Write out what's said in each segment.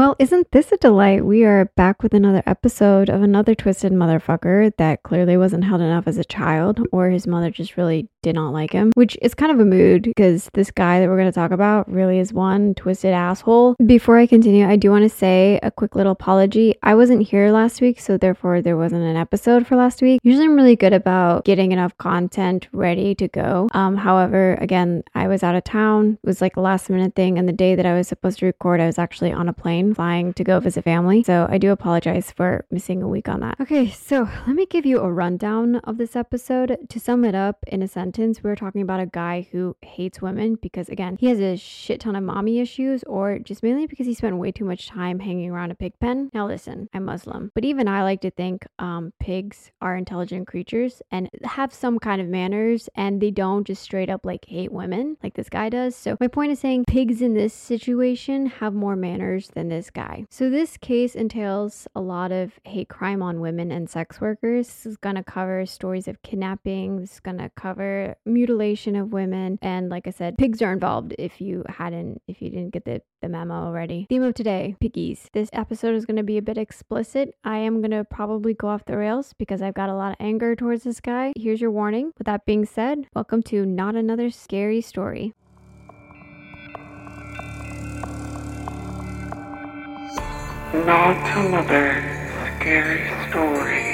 Well, isn't this a delight? We are back with another episode of another twisted motherfucker that clearly wasn't held enough as a child, or his mother just really did not like him, which is kind of a mood because this guy that we're going to talk about really is one twisted asshole. Before I continue, I do want to say a quick little apology. I wasn't here last week, so therefore there wasn't an episode for last week. Usually I'm really good about getting enough content ready to go. Um, however, again, I was out of town. It was like a last minute thing, and the day that I was supposed to record, I was actually on a plane flying to go visit family. So I do apologize for missing a week on that. Okay, so let me give you a rundown of this episode. To sum it up in a sense, sentence, we are talking about a guy who hates women because, again, he has a shit ton of mommy issues, or just mainly because he spent way too much time hanging around a pig pen. Now, listen, I'm Muslim, but even I like to think um, pigs are intelligent creatures and have some kind of manners, and they don't just straight up like hate women like this guy does. So, my point is saying pigs in this situation have more manners than this guy. So, this case entails a lot of hate crime on women and sex workers. This is going to cover stories of kidnapping, this is going to cover mutilation of women. And like I said, pigs are involved if you hadn't, if you didn't get the, the memo already. Theme of today piggies. This episode is going to be a bit explicit. I am going to probably go off the rails because I've got a lot of anger towards this guy. Here's your warning. With that being said, welcome to Not Another Scary Story. Not another scary story.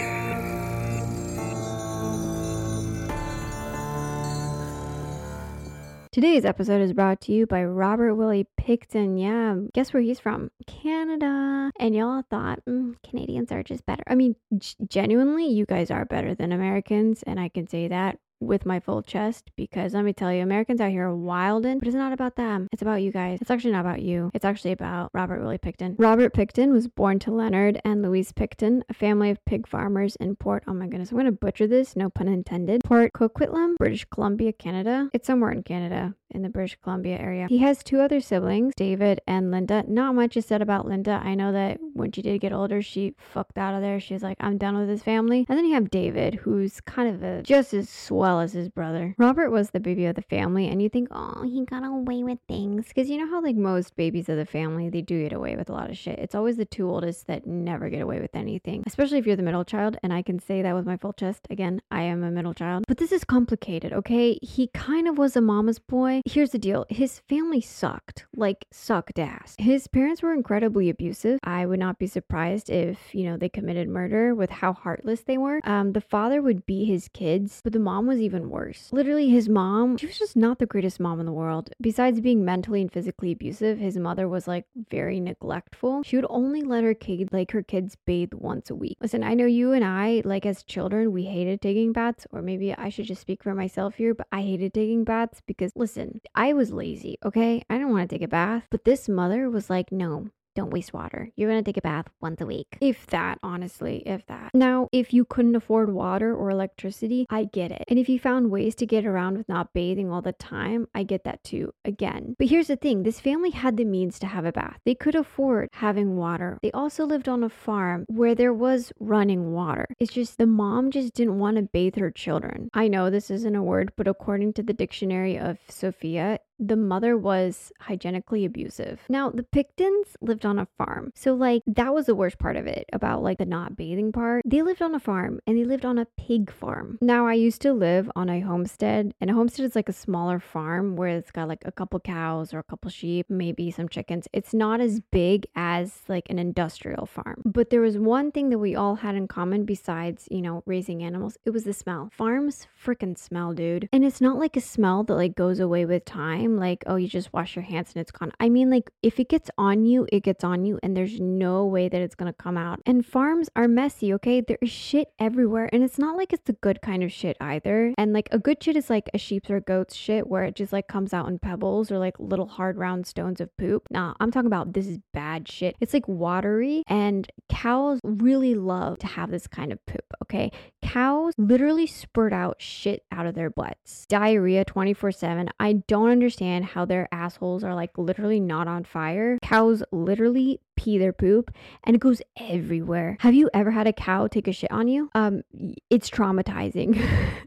Today's episode is brought to you by Robert Willie Pickton. Yeah, guess where he's from? Canada. And y'all thought mm, Canadians are just better. I mean, g- genuinely, you guys are better than Americans, and I can say that with my full chest because let me tell you, Americans out here are wildin', but it's not about them. It's about you guys. It's actually not about you. It's actually about Robert Willie Pickton. Robert Pickton was born to Leonard and Louise Pickton, a family of pig farmers in Port. Oh my goodness, I'm gonna butcher this. No pun intended. Port Coquitlam, British Columbia, Canada. It's somewhere in Canada in the British Columbia area. He has two other siblings, David and Linda. Not much is said about Linda. I know that when she did get older, she fucked out of there. She's like, I'm done with this family. And then you have David, who's kind of a just as swell as his brother. Robert was the baby of the family, and you think, oh, he got away with things. Because you know how, like, most babies of the family, they do get away with a lot of shit. It's always the two oldest that never get away with anything, especially if you're the middle child. And I can say that with my full chest. Again, I am a middle child. But this is complicated, okay? He kind of was a mama's boy. Here's the deal his family sucked, like, sucked ass. His parents were incredibly abusive. I would not be surprised if, you know, they committed murder with how heartless they were. Um, the father would beat his kids, but the mom was even worse. Literally, his mom, she was just not the greatest mom in the world. Besides being mentally and physically abusive, his mother was like very neglectful. She would only let her kid, like her kids, bathe once a week. Listen, I know you and I, like as children, we hated taking baths, or maybe I should just speak for myself here, but I hated taking baths because listen, I was lazy, okay? I didn't want to take a bath, but this mother was like, no, don't waste water. You're going to take a bath once a week. If that, honestly, if that. Now, if you couldn't afford water or electricity, I get it. And if you found ways to get around with not bathing all the time, I get that too, again. But here's the thing this family had the means to have a bath, they could afford having water. They also lived on a farm where there was running water. It's just the mom just didn't want to bathe her children. I know this isn't a word, but according to the dictionary of Sophia, the mother was hygienically abusive. Now, the Picktons lived on a farm. So, like, that was the worst part of it about like the not bathing part. They lived on a farm and they lived on a pig farm. Now, I used to live on a homestead, and a homestead is like a smaller farm where it's got like a couple cows or a couple sheep, maybe some chickens. It's not as big as like an industrial farm. But there was one thing that we all had in common besides, you know, raising animals it was the smell. Farms freaking smell, dude. And it's not like a smell that like goes away with time time like, oh, you just wash your hands and it's gone. I mean, like, if it gets on you, it gets on you, and there's no way that it's gonna come out. And farms are messy, okay? There is shit everywhere, and it's not like it's the good kind of shit either. And like, a good shit is like a sheep's or goat's shit where it just like comes out in pebbles or like little hard round stones of poop. Nah, I'm talking about this is bad shit. It's like watery, and cows really love to have this kind of poop, okay? Cows literally spurt out shit out of their butts, diarrhea 24 7. I don't understand understand how their assholes are like literally not on fire. Cows literally pee their poop and it goes everywhere. Have you ever had a cow take a shit on you? Um, it's traumatizing.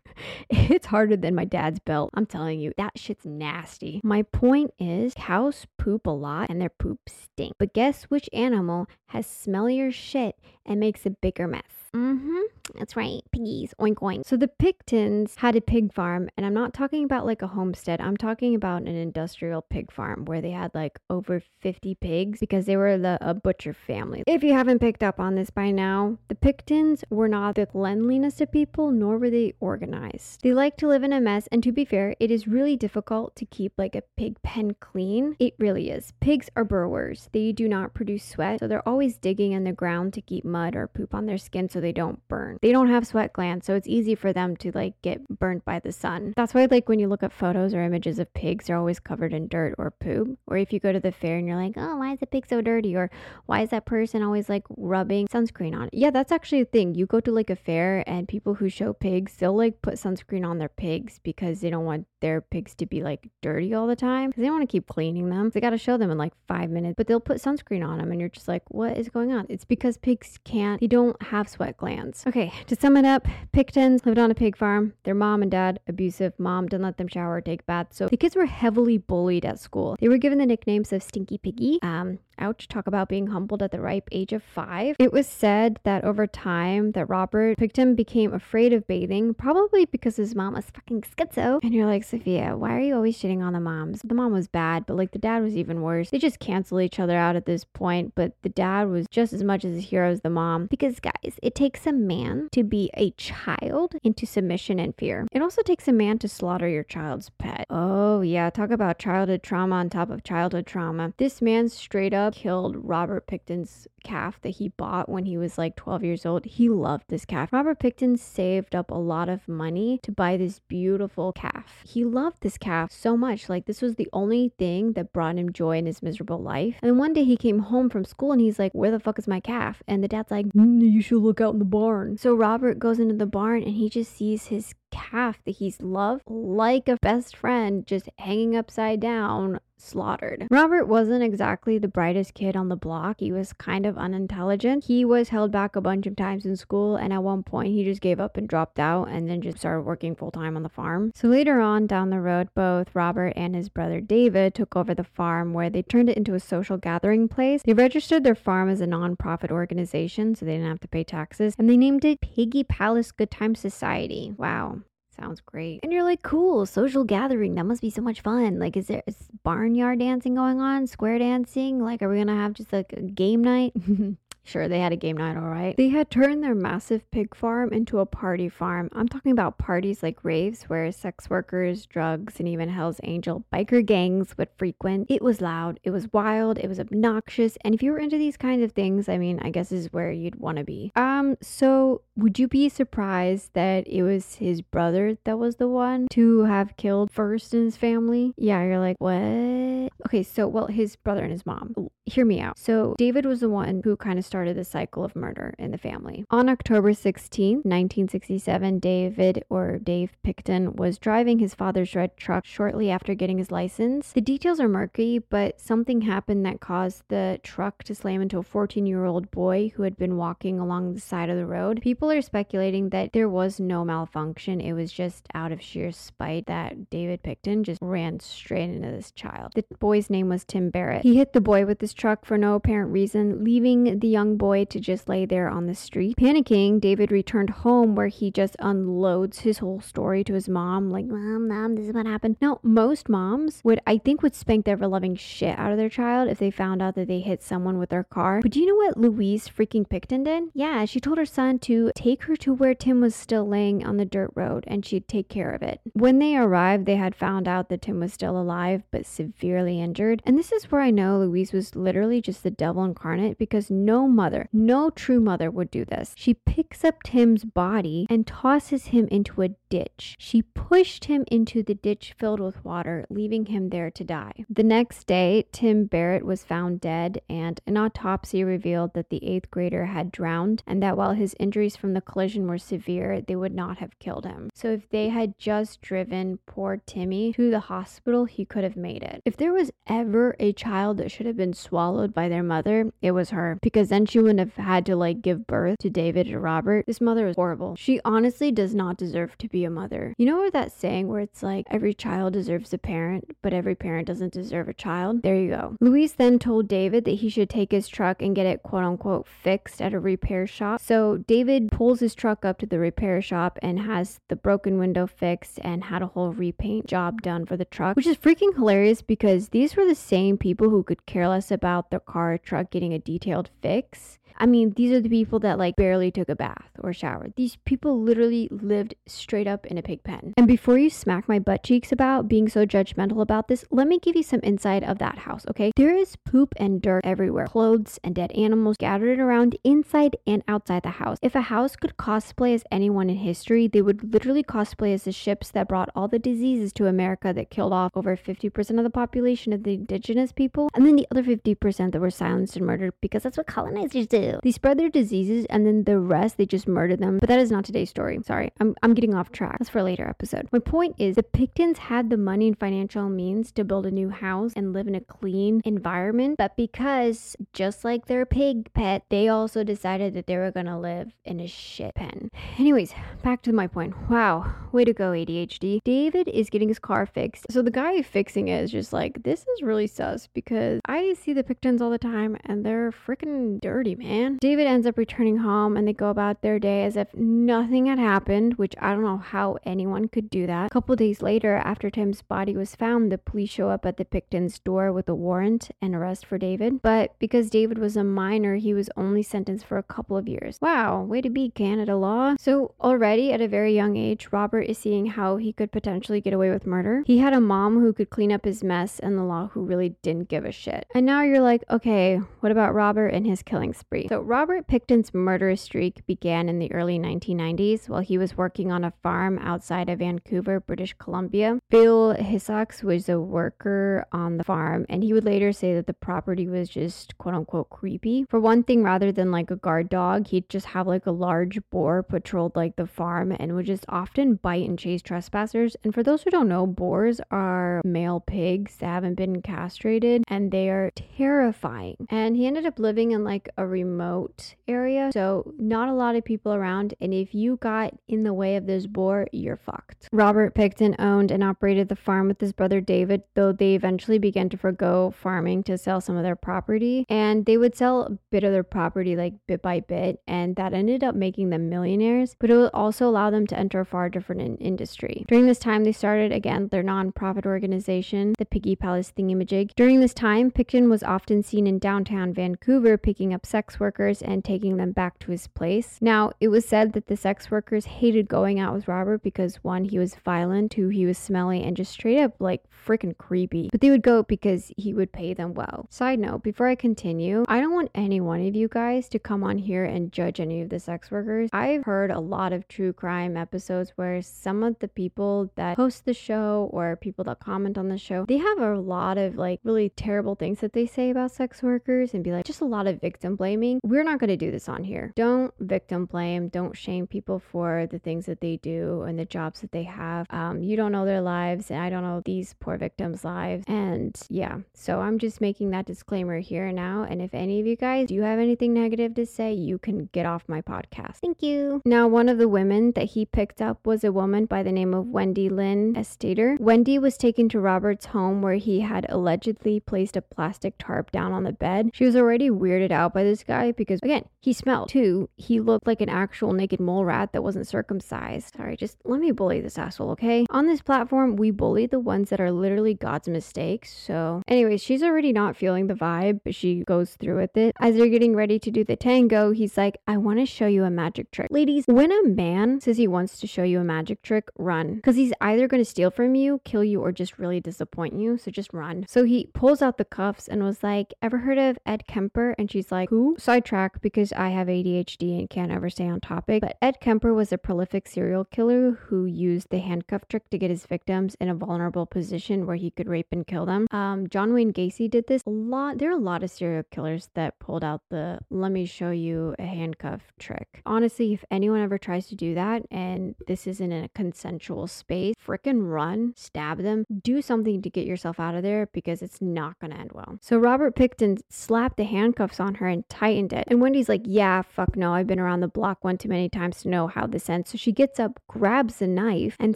it's harder than my dad's belt. I'm telling you, that shit's nasty. My point is, cows poop a lot and their poop stink. But guess which animal has smellier shit and makes a bigger mess? Mm-hmm. That's right. Piggies. Oink oink. So the Picktons had a pig farm, and I'm not talking about like a homestead. I'm talking about an industrial pig farm where they had like over 50 pigs because they were the a butcher family. If you haven't picked up on this by now, the Picktons were not the cleanliness of people, nor were they organized. They like to live in a mess, and to be fair, it is really difficult to keep like a pig pen clean. It really is. Pigs are burrowers. They do not produce sweat, so they're always digging in the ground to keep mud or poop on their skin so they don't burn. They don't have sweat glands, so it's easy for them to like get burnt by the sun. That's why like when you look at photos or images of pigs, they're always covered in dirt or poop. Or if you go to the fair and you're like, "Oh, why is the pig so dirty?" or "Why is that person always like rubbing sunscreen on?" it? Yeah, that's actually a thing. You go to like a fair and people who show pigs, they'll like put sunscreen on their pigs because they don't want their pigs to be like dirty all the time because they want to keep cleaning them. They got to show them in like five minutes, but they'll put sunscreen on them and you're just like, what is going on? It's because pigs can't, they don't have sweat glands. Okay, to sum it up, Picktons lived on a pig farm. Their mom and dad, abusive. Mom didn't let them shower or take baths. So the kids were heavily bullied at school. They were given the nicknames of Stinky Piggy, um, ouch, talk about being humbled at the ripe age of five. It was said that over time that Robert Pickton became afraid of bathing, probably because his mom was fucking schizo. And you're like, Sophia, why are you always shitting on the moms? The mom was bad, but like the dad was even worse. They just cancel each other out at this point, but the dad was just as much as a hero as the mom. Because guys, it takes a man to be a child into submission and fear. It also takes a man to slaughter your child's pet. Oh yeah, talk about childhood trauma on top of childhood trauma. This man straight up killed Robert Pickton's calf that he bought when he was like 12 years old. He loved this calf. Robert Pickton saved up a lot of money to buy this beautiful calf. He loved this calf so much. Like, this was the only thing that brought him joy in his miserable life. And one day he came home from school and he's like, Where the fuck is my calf? And the dad's like, "Mm, You should look out in the barn. So Robert goes into the barn and he just sees his calf that he's loved like a best friend just hanging upside down slaughtered. Robert wasn't exactly the brightest kid on the block. He was kind of unintelligent. He was held back a bunch of times in school, and at one point, he just gave up and dropped out and then just started working full time on the farm. So later on down the road, both Robert and his brother David took over the farm where they turned it into a social gathering place. They registered their farm as a non-profit organization so they didn't have to pay taxes, and they named it Piggy Palace Good Time Society. Wow. Sounds great. And you're like, cool, social gathering. That must be so much fun. Like, is there is barnyard dancing going on? Square dancing? Like, are we going to have just like a game night? Sure, they had a game night, all right. They had turned their massive pig farm into a party farm. I'm talking about parties like raves where sex workers, drugs, and even Hell's Angel biker gangs would frequent. It was loud, it was wild, it was obnoxious, and if you were into these kinds of things, I mean, I guess is where you'd want to be. Um, so would you be surprised that it was his brother that was the one to have killed first in his family? Yeah, you're like, what? Okay, so well, his brother and his mom. Hear me out. So David was the one who kind of started the cycle of murder in the family. On October 16, 1967, David or Dave Pickton was driving his father's red truck shortly after getting his license. The details are murky, but something happened that caused the truck to slam into a 14 year old boy who had been walking along the side of the road. People are speculating that there was no malfunction, it was just out of sheer spite that David Pickton just ran straight into this child. The boy's name was Tim Barrett. He hit the boy with his truck for no apparent reason, leaving the young boy to just lay there on the street. Panicking, David returned home where he just unloads his whole story to his mom, like, Mom, Mom, this is what happened. Now, most moms would, I think, would spank the ever loving shit out of their child if they found out that they hit someone with their car. But do you know what Louise freaking Pickton did? Yeah, she told her son to take her to where Tim was still laying on the dirt road and she'd take care of it. When they arrived, they had found out that Tim was still alive but severely injured. And this is where I know Louise was literally just the devil incarnate because no mother, no true mother would do this. She picks up Tim's body and tosses him into a ditch. She pushed him into the ditch filled with water, leaving him there to die. The next day, Tim Barrett was found dead, and an autopsy revealed that the eighth grader had drowned and that while his injuries from the collision were severe, they would not have killed him. So if they had just driven poor Timmy to the hospital, he could have made it. If there was ever a child that should have been swallowed by their mother, it was her, because then she wouldn't have had to like give birth to David or Robert. This mother is horrible. She honestly does not deserve to be a mother. You know what that saying where it's like every child deserves a parent, but every parent doesn't deserve a child? There you go. Louise then told David that he should take his truck and get it quote unquote fixed at a repair shop. So David pulls his truck up to the repair shop and has the broken window fixed and had a whole repaint job done for the truck, which is freaking hilarious because these were the same people who could care less about their car truck getting a detailed fix I mean, these are the people that like barely took a bath or showered. These people literally lived straight up in a pig pen. And before you smack my butt cheeks about being so judgmental about this, let me give you some insight of that house, okay? There is poop and dirt everywhere, clothes and dead animals scattered around inside and outside the house. If a house could cosplay as anyone in history, they would literally cosplay as the ships that brought all the diseases to America that killed off over 50% of the population of the indigenous people, and then the other 50% that were silenced and murdered because that's what colonizers do. They spread their diseases and then the rest they just murder them. But that is not today's story. Sorry, I'm, I'm getting off track. That's for a later episode. My point is the Picktons had the money and financial means to build a new house and live in a clean environment. But because just like their pig pet, they also decided that they were gonna live in a shit pen. Anyways, back to my point. Wow, way to go, ADHD. David is getting his car fixed. So the guy fixing it is just like, this is really sus because I see the Picktons all the time and they're freaking dirty, man man. David ends up returning home and they go about their day as if nothing had happened, which I don't know how anyone could do that. A couple days later, after Tim's body was found, the police show up at the Pickton's door with a warrant and arrest for David. But because David was a minor, he was only sentenced for a couple of years. Wow, way to be, Canada law. So already at a very young age, Robert is seeing how he could potentially get away with murder. He had a mom who could clean up his mess and the law who really didn't give a shit. And now you're like, okay, what about Robert and his killing spree? So, Robert Pickton's murderous streak began in the early 1990s while he was working on a farm outside of Vancouver, British Columbia. Bill Hiscox was a worker on the farm, and he would later say that the property was just quote unquote creepy. For one thing, rather than like a guard dog, he'd just have like a large boar patrolled like the farm and would just often bite and chase trespassers. And for those who don't know, boars are male pigs that haven't been castrated and they are terrifying. And he ended up living in like a remote remote area, so not a lot of people around. And if you got in the way of this boar, you're fucked. Robert Pickton owned and operated the farm with his brother David, though they eventually began to forego farming to sell some of their property. And they would sell a bit of their property like bit by bit, and that ended up making them millionaires, but it would also allow them to enter a far different in- industry. During this time, they started again their non-profit organization, the Piggy Palace Thingamajig. During this time, Pickton was often seen in downtown Vancouver picking up sex workers and taking them back to his place. Now, it was said that the sex workers hated going out with Robert because one, he was violent, two, he was smelly, and just straight up like freaking creepy. But they would go because he would pay them well. Side note, before I continue, I don't want any one of you guys to come on here and judge any of the sex workers. I've heard a lot of true crime episodes where some of the people that host the show or people that comment on the show, they have a lot of like really terrible things that they say about sex workers and be like just a lot of victim blaming we're not going to do this on here. Don't victim blame. Don't shame people for the things that they do and the jobs that they have. Um, you don't know their lives, and I don't know these poor victims' lives. And yeah, so I'm just making that disclaimer here now. And if any of you guys do have anything negative to say, you can get off my podcast. Thank you. Now, one of the women that he picked up was a woman by the name of Wendy Lynn Eistetter. Wendy was taken to Robert's home where he had allegedly placed a plastic tarp down on the bed. She was already weirded out by this guy because, again, he smelled. Two, he looked like an actual naked mole rat that wasn't circumcised. All right, just let me bully this asshole, okay? On this platform, we bully the ones that are literally God's mistakes. So, anyways, she's already not feeling the vibe, but she goes through with it. As they're getting ready to do the tango, he's like, I want to show you a magic trick. Ladies, when a man says he wants to show you a magic trick, run. Because he's either going to steal from you, kill you, or just really disappoint you. So just run. So he pulls out the cuffs and was like, Ever heard of Ed Kemper? And she's like, Who? Sidetrack because I have ADHD and can't ever stay on topic. But Ed Kemper was a prolific serial killer who used the handcuff trick to get his victims in a vulnerable position where he could rape and kill them. Um, John Wayne Gacy did this a lot. There are a lot of serial killers that pulled out the let me show you a handcuff trick. Honestly, if anyone ever tries to do that and this isn't in a consensual space, frickin' run, stab them, do something to get yourself out of there because it's not gonna end well. So Robert Pickton slapped the handcuffs on her and it. And Wendy's like, yeah, fuck no, I've been around the block one too many times to know how this ends. So she gets up, grabs a knife, and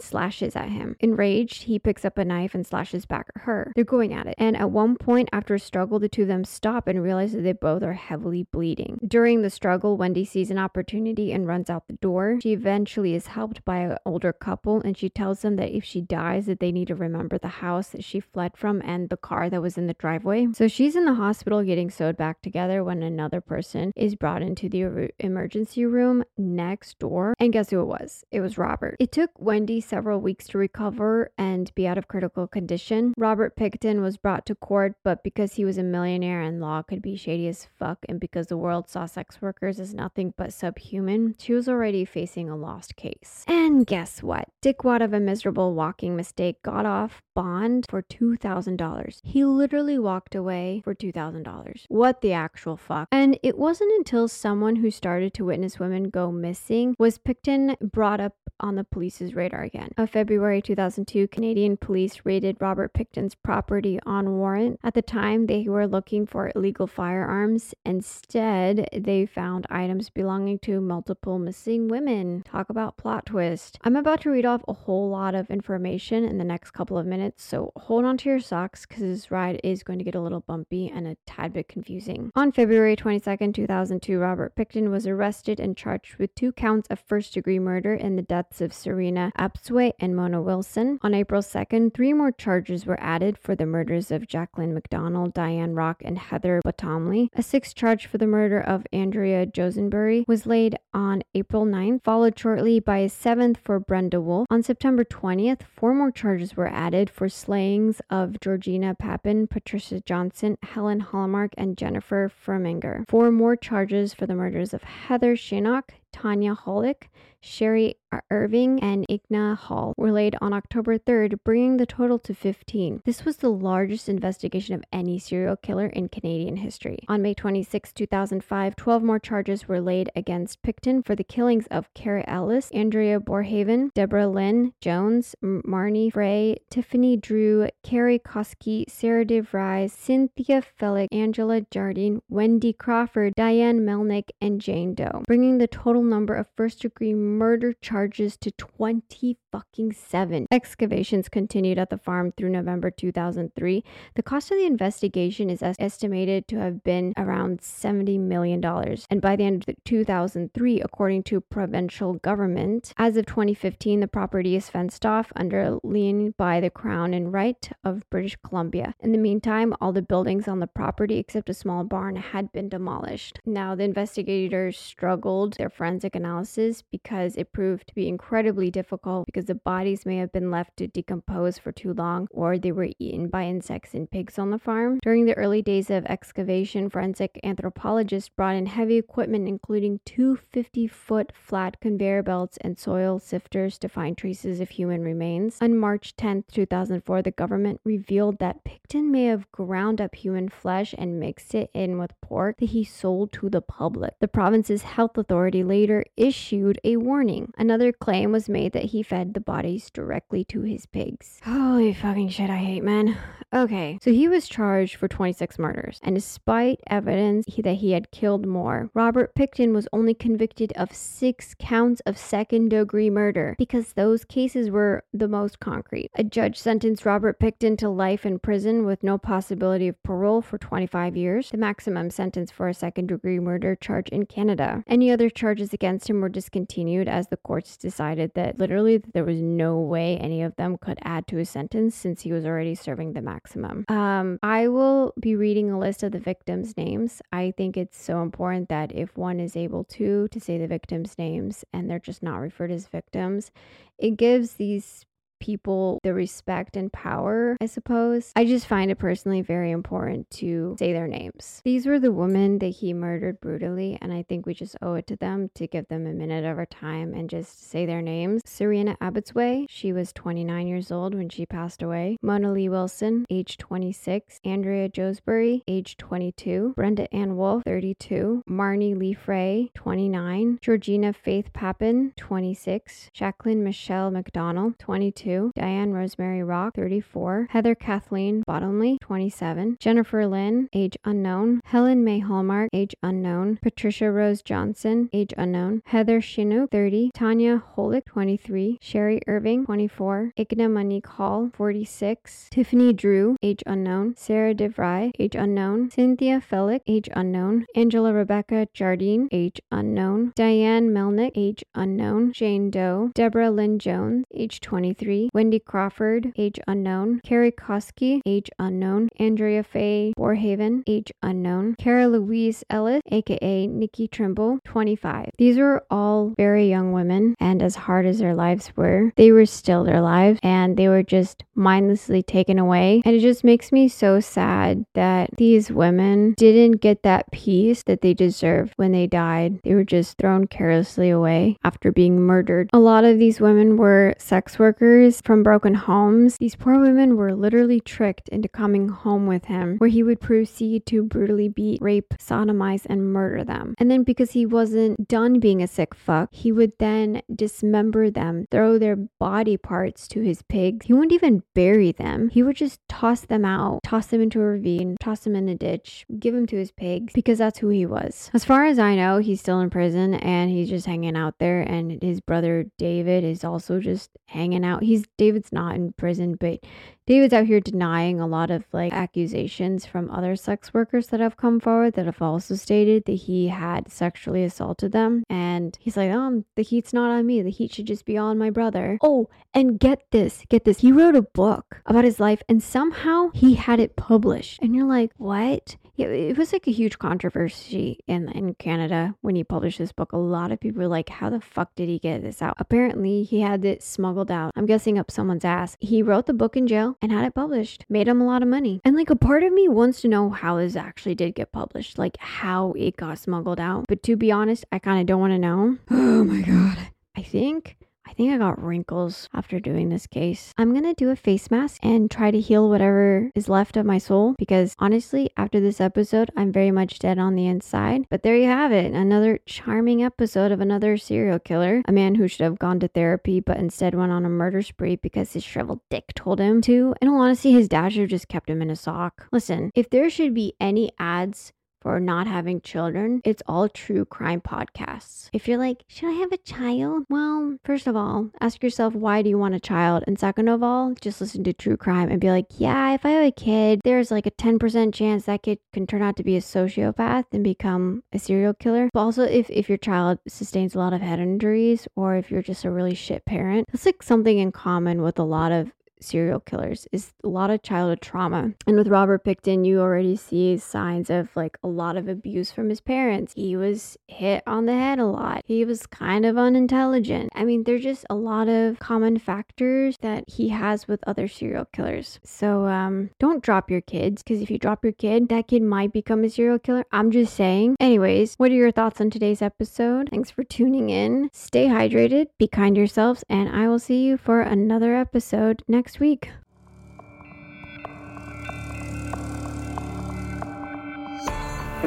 slashes at him. Enraged, he picks up a knife and slashes back at her. They're going at it. And at one point, after a struggle, the two of them stop and realize that they both are heavily bleeding. During the struggle, Wendy sees an opportunity and runs out the door. She eventually is helped by an older couple and she tells them that if she dies, that they need to remember the house that she fled from and the car that was in the driveway. So she's in the hospital getting sewed back together when another person is brought into the emergency room next door. And guess who it was? It was Robert. It took Wendy several weeks to recover and be out of critical condition. Robert Pickton was brought to court, but because he was a millionaire and law could be shady as fuck, and because the world saw sex workers as nothing but subhuman, she was already facing a lost case. And guess what? Dickwad of a miserable walking mistake got off bond for $2,000. He literally walked away for $2,000. What the actual fuck? And it wasn't until someone who started to witness women go missing was Pickton brought up on the police's radar again. Of February 2002, Canadian police raided Robert Pickton's property on warrant. At the time, they were looking for illegal firearms. Instead, they found items belonging to multiple missing women. Talk about plot twist. I'm about to read off a whole lot of information in the next couple of minutes, so hold on to your socks because this ride is going to get a little bumpy and a tad bit confusing. On February 22nd, 2002, Robert Pickton was arrested and charged with two counts of first degree murder in the deaths of Serena Abotsway and Mona Wilson. On April 2nd, three more charges were added for the murders of Jacqueline McDonald, Diane Rock, and Heather Bottomley. A sixth charge for the murder of Andrea Joesbury was laid on April 9th, followed shortly by a seventh for Brenda Wolfe. On September 20th, four more charges were added for slayings of Georgina Papin, Patricia Johnson, Helen Hallmark, and Jennifer Furminger. Four more charges for the murders of Heather Chinnock, Tanya Holyk, Sherry Irving, and Inga Hall were laid on October 3rd, bringing the total to 15. This was the largest investigation of any serial killer in Canadian history. On May 26, 2005, 12 more charges were laid against Pickton for the killings of Cara Ellis, Andrea Borhaven, Deborah Lynn Jones, Marnie Frey, Tiffany Drew, Kerry Koski, Sarah DeVries, Cynthia Feliks, Angela Jardine, Wendy Crawford, Diane Melnick, and Jane Doe, bringing the total number of first degree murder charges to 20 fucking 7. Excavations continued at the farm through November 2003. The cost of the investigation is estimated to have been around $70 million. And by the end of 2003, according to provincial government, as of 2015, the property is fenced off under lien by the Crown and Right of British Columbia. In the meantime, all the buildings on the property except a small barn had been demolished. Now, the investigators struggled their forensic analysis because it proved to be incredibly difficult because the bodies may have been left to decompose for too long or they were eaten by insects and pigs on the farm. During the early days of excavation, forensic anthropologists brought in heavy equipment, including two 50 foot flat conveyor belts and soil sifters to find traces of human remains. On March 10, 2004, the government revealed that Pickton may have ground up human flesh and mixed it in with pork that he sold to the public. The province's health authority later issued a warning. Another claim was made that he fed the bodies directly to his pigs. Holy fucking shit, I hate men. Okay, so he was charged for 26 murders, and despite evidence that he had killed more, Robert Pickton was only convicted of six counts of second degree murder because those cases were the most concrete. A judge sentenced Robert Pickton to life in prison with no possibility of parole for 25 years, the maximum sentence for a second degree murder charge in Canada. Any other charges against him were discontinued as the courts decided that literally there was no way any of them could add to his sentence since he was already serving the maximum. Um, I will be reading a list of the victims' names. I think it's so important that if one is able to to say the victims' names and they're just not referred as victims, it gives these people the respect and power, I suppose. I just find it personally very important to say their names. These were the women that he murdered brutally, and I think we just owe it to them to give them a minute of our time and just say their names. Serena Abotsway, she was 29 years old when she passed away. Mona Lee Wilson, age 26. Andrea Joesbury, age 22. Brenda Ann Wolfe, 32. Marnie Lee Frey, 29. Georgina Faith Papin, 26. Jacqueline Michelle McDonald, 22. Diane Rosemary Rock, 34. Heather Kathleen Bottomley, 27. Jennifer Lynn, age unknown. Helen Mae Hallmark, age unknown. Patricia Rose Johnson, age unknown. Heather Chinnock, 30. Tanya Holyk, 23. Sherry Irving, 24. Inga Monique Hall, 46. Tiffany Drew, age unknown. Sarah DeVry, age unknown. Cynthia Felick, age unknown. Angela Rebecca Jardine, age unknown. Diane Melnick, age unknown. Jane Doe. Deborah Lynn Jones, age 23. Wendy Crawford, age unknown. Kerry Koski, age unknown. Andrea Faye Borhaven, age unknown. Cara Louise Ellis, aka Nikki Trimble, 25. These were all very young women, and as hard as their lives were, they were still their lives, and they were just mindlessly taken away. And it just makes me so sad that these women didn't get that peace that they deserved when they died. They were just thrown carelessly away after being murdered. A lot of these women were sex workers from broken homes. These poor women were literally tricked into coming home with him, where he would proceed to brutally beat, rape, sodomize, and murder them. And then because he wasn't done being a sick fuck, he would then dismember them, throw their body parts to his pigs. He wouldn't even bury them. He would just toss them out, toss them into a ravine, toss them in a ditch, give them to his pigs because that's who he was. As far as I know, he's still in prison and he's just hanging out there and his brother David is also just hanging out. David's not in prison, but David's out here denying a lot of like accusations from other sex workers that have come forward that have also stated that he had sexually assaulted them. And he's like, um, the heat's not on me. The heat should just be on my brother. Oh, and get this, get this. He wrote a book about his life and somehow he had it published. And you're like, what? Yeah, it was like a huge controversy in in Canada when he published this book. A lot of people were like, "How the fuck did he get this out?" Apparently, he had it smuggled out. I'm guessing up someone's ass. He wrote the book in jail and had it published. Made him a lot of money. And like a part of me wants to know how this actually did get published, like how it got smuggled out. But to be honest, I kind of don't want to know. Oh my god. I think I think I got wrinkles after doing this case. I'm gonna do a face mask and try to heal whatever is left of my soul because honestly, after this episode, I'm very much dead on the inside. But there you have it another charming episode of another serial killer, a man who should have gone to therapy but instead went on a murder spree because his shriveled dick told him to. In all honesty, his dad should have just kept him in a sock. Listen, if there should be any ads for not having children, it's all true crime podcasts. If you're like, should I have a child? Well, first of all, ask yourself, why do you want a child? And second of all, just listen to true crime and be like, yeah, if I have a kid, there's like a 10% chance that kid can turn out to be a sociopath and become a serial killer. But also, if, if your child sustains a lot of head injuries or if you're just a really shit parent, that's like something in common with a lot of serial killers is a lot of childhood trauma. And with Robert Pickton, you already see signs of like a lot of abuse from his parents. He was hit on the head a lot. He was kind of unintelligent. I mean, there's just a lot of common factors that he has with other serial killers. So um, don't drop your kids because if you drop your kid, that kid might become a serial killer. I'm just saying. Anyways, what are your thoughts on today's episode? Thanks for tuning in. Stay hydrated, be kind to yourselves, and I will see you for another episode next week.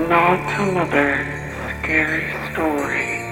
Not another scary story.